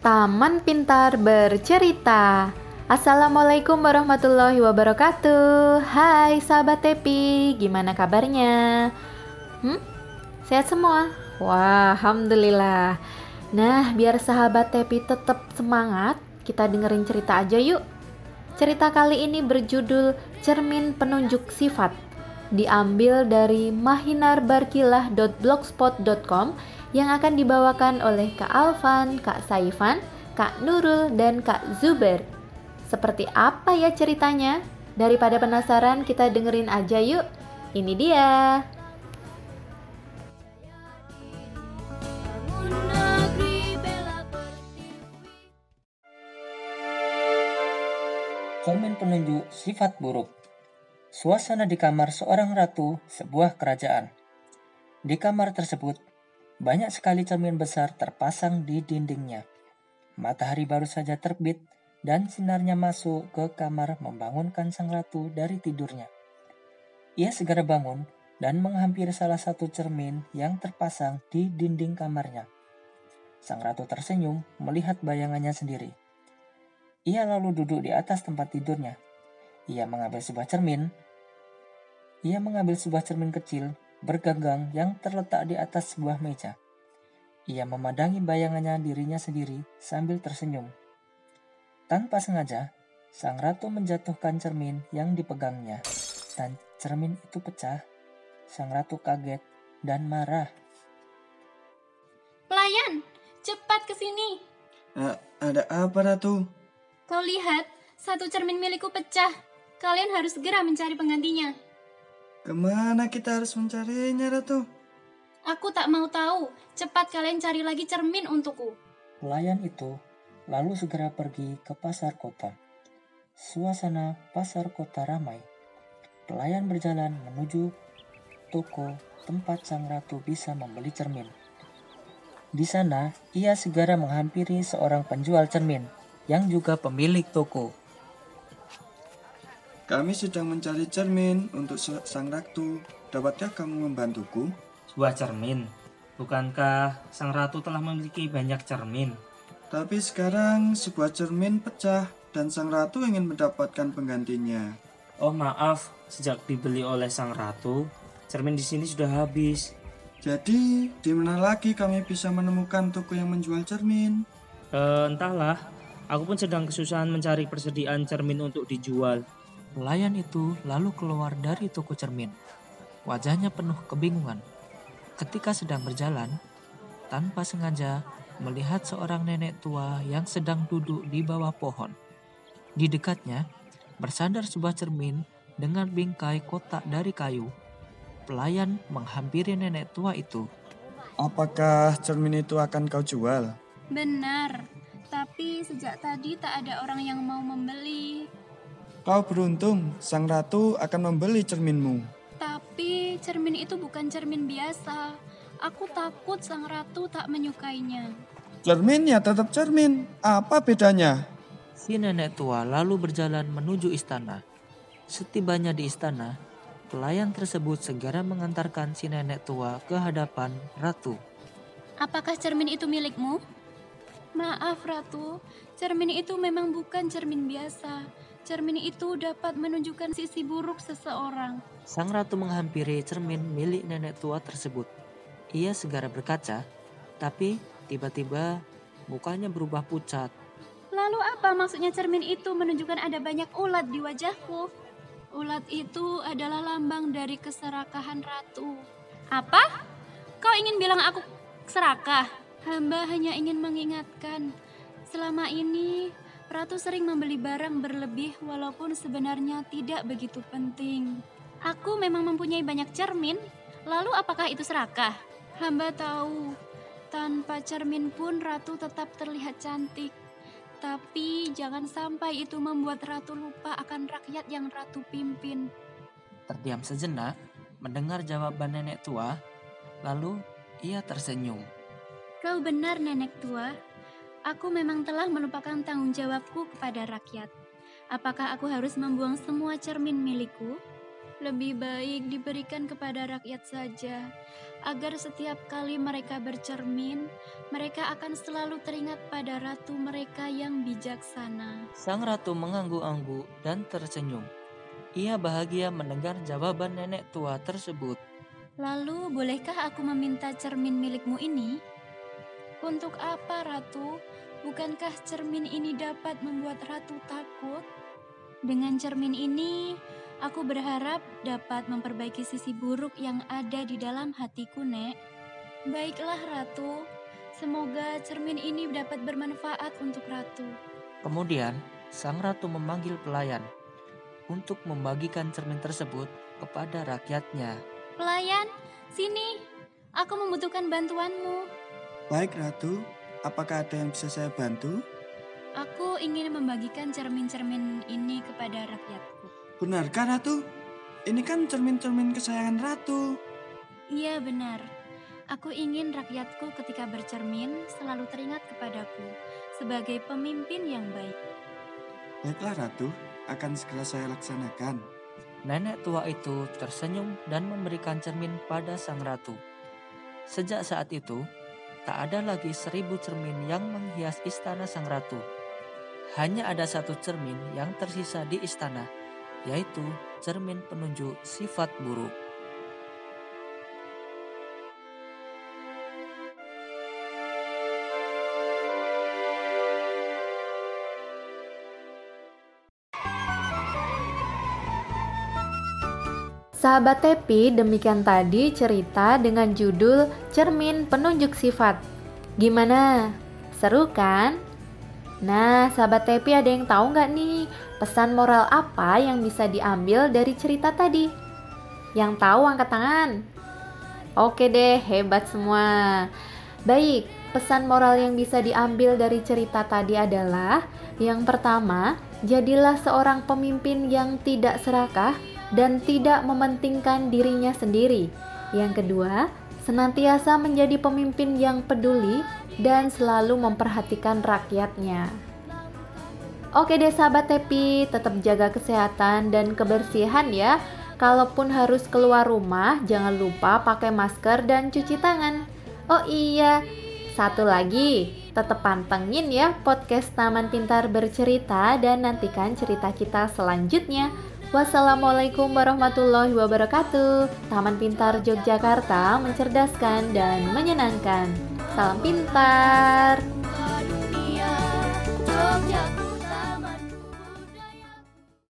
Taman Pintar Bercerita. Assalamualaikum warahmatullahi wabarakatuh. Hai sahabat Tepi, gimana kabarnya? Hmm? Sehat semua? Wah, alhamdulillah. Nah, biar sahabat Tepi tetap semangat, kita dengerin cerita aja yuk. Cerita kali ini berjudul Cermin Penunjuk Sifat. Diambil dari mahinarbarkilah.blogspot.com yang akan dibawakan oleh Kak Alvan, Kak Saifan, Kak Nurul, dan Kak Zuber. Seperti apa ya ceritanya? Daripada penasaran, kita dengerin aja yuk. Ini dia. Cermin penunjuk sifat buruk. Suasana di kamar seorang ratu sebuah kerajaan. Di kamar tersebut, banyak sekali cermin besar terpasang di dindingnya. Matahari baru saja terbit dan sinarnya masuk ke kamar membangunkan sang ratu dari tidurnya. Ia segera bangun dan menghampiri salah satu cermin yang terpasang di dinding kamarnya. Sang ratu tersenyum melihat bayangannya sendiri. Ia lalu duduk di atas tempat tidurnya. Ia mengambil sebuah cermin. Ia mengambil sebuah cermin kecil bergagang yang terletak di atas sebuah meja. Ia memandangi bayangannya dirinya sendiri sambil tersenyum. Tanpa sengaja, sang ratu menjatuhkan cermin yang dipegangnya, dan cermin itu pecah. Sang ratu kaget dan marah. Pelayan, cepat ke sini. A- ada apa, Ratu? Kau lihat, satu cermin milikku pecah. Kalian harus segera mencari penggantinya. Ke mana kita harus mencarinya, Ratu? Aku tak mau tahu. Cepat kalian cari lagi cermin untukku. Pelayan itu lalu segera pergi ke pasar kota. Suasana pasar kota ramai. Pelayan berjalan menuju toko tempat sang ratu bisa membeli cermin. Di sana, ia segera menghampiri seorang penjual cermin yang juga pemilik toko. Kami sedang mencari cermin untuk sang ratu. Dapatkah kamu membantuku? Sebuah cermin. Bukankah sang ratu telah memiliki banyak cermin? Tapi sekarang sebuah cermin pecah dan sang ratu ingin mendapatkan penggantinya. Oh maaf, sejak dibeli oleh sang ratu, cermin di sini sudah habis. Jadi, di mana lagi kami bisa menemukan toko yang menjual cermin? Eh, entahlah, aku pun sedang kesusahan mencari persediaan cermin untuk dijual. Pelayan itu lalu keluar dari toko cermin. Wajahnya penuh kebingungan. Ketika sedang berjalan, tanpa sengaja melihat seorang nenek tua yang sedang duduk di bawah pohon. Di dekatnya bersandar sebuah cermin dengan bingkai kotak dari kayu. Pelayan menghampiri nenek tua itu. Apakah cermin itu akan kau jual? Benar. Tapi sejak tadi tak ada orang yang mau membeli. Kau beruntung, sang ratu akan membeli cerminmu. Tapi cermin itu bukan cermin biasa. Aku takut sang ratu tak menyukainya. Cermin ya tetap cermin. Apa bedanya? Si nenek tua lalu berjalan menuju istana. Setibanya di istana, pelayan tersebut segera mengantarkan si nenek tua ke hadapan ratu. Apakah cermin itu milikmu? Maaf, Ratu. Cermin itu memang bukan cermin biasa. Cermin itu dapat menunjukkan sisi buruk seseorang. Sang ratu menghampiri cermin milik nenek tua tersebut. Ia segera berkaca, tapi tiba-tiba mukanya berubah pucat. Lalu apa maksudnya cermin itu menunjukkan ada banyak ulat di wajahku? Ulat itu adalah lambang dari keserakahan ratu. Apa? Kau ingin bilang aku serakah? Hamba hanya ingin mengingatkan. Selama ini, ratu sering membeli barang berlebih walaupun sebenarnya tidak begitu penting. Aku memang mempunyai banyak cermin. Lalu apakah itu serakah? Hamba tahu, tanpa cermin pun ratu tetap terlihat cantik. Tapi jangan sampai itu membuat ratu lupa akan rakyat yang ratu pimpin. Terdiam sejenak, mendengar jawaban nenek tua, lalu ia tersenyum. Kau benar nenek tua. Aku memang telah melupakan tanggung jawabku kepada rakyat. Apakah aku harus membuang semua cermin milikku? Lebih baik diberikan kepada rakyat saja, agar setiap kali mereka bercermin, mereka akan selalu teringat pada ratu mereka yang bijaksana. Sang ratu mengangguk-angguk dan tersenyum. Ia bahagia mendengar jawaban nenek tua tersebut. Lalu, bolehkah aku meminta cermin milikmu ini? Untuk apa, Ratu? Bukankah cermin ini dapat membuat Ratu takut? Dengan cermin ini, aku berharap dapat memperbaiki sisi buruk yang ada di dalam hatiku, Nek. Baiklah, Ratu. Semoga cermin ini dapat bermanfaat untuk Ratu. Kemudian, sang ratu memanggil pelayan untuk membagikan cermin tersebut kepada rakyatnya. Pelayan, sini. Aku membutuhkan bantuanmu. Baik, Ratu. Apakah ada yang bisa saya bantu? Aku ingin membagikan cermin-cermin ini kepada rakyatku. Benarkah, Ratu? Ini kan cermin-cermin kesayangan Ratu. Iya benar. Aku ingin rakyatku ketika bercermin selalu teringat kepadaku sebagai pemimpin yang baik. Baiklah, Ratu. Akan segera saya laksanakan. Nenek tua itu tersenyum dan memberikan cermin pada sang ratu. Sejak saat itu, tak ada lagi seribu cermin yang menghias istana sang ratu. Hanya ada satu cermin yang tersisa di istana, yaitu cermin penunjuk sifat buruk. Sahabat Tepi, demikian tadi cerita dengan judul Cermin Penunjuk Sifat. Gimana? Seru kan? Nah, sahabat Tepi ada yang tahu nggak nih pesan moral apa yang bisa diambil dari cerita tadi? Yang tahu angkat tangan. Oke deh, hebat semua. Baik, pesan moral yang bisa diambil dari cerita tadi adalah yang pertama, jadilah seorang pemimpin yang tidak serakah dan tidak mementingkan dirinya sendiri. Yang kedua, senantiasa menjadi pemimpin yang peduli dan selalu memperhatikan rakyatnya. Oke deh sahabat Tepi, tetap jaga kesehatan dan kebersihan ya. Kalaupun harus keluar rumah, jangan lupa pakai masker dan cuci tangan. Oh iya, satu lagi, tetap pantengin ya podcast Taman Pintar Bercerita dan nantikan cerita kita selanjutnya. Wassalamualaikum warahmatullahi wabarakatuh. Taman Pintar Yogyakarta mencerdaskan dan menyenangkan. Salam pintar. Dunia.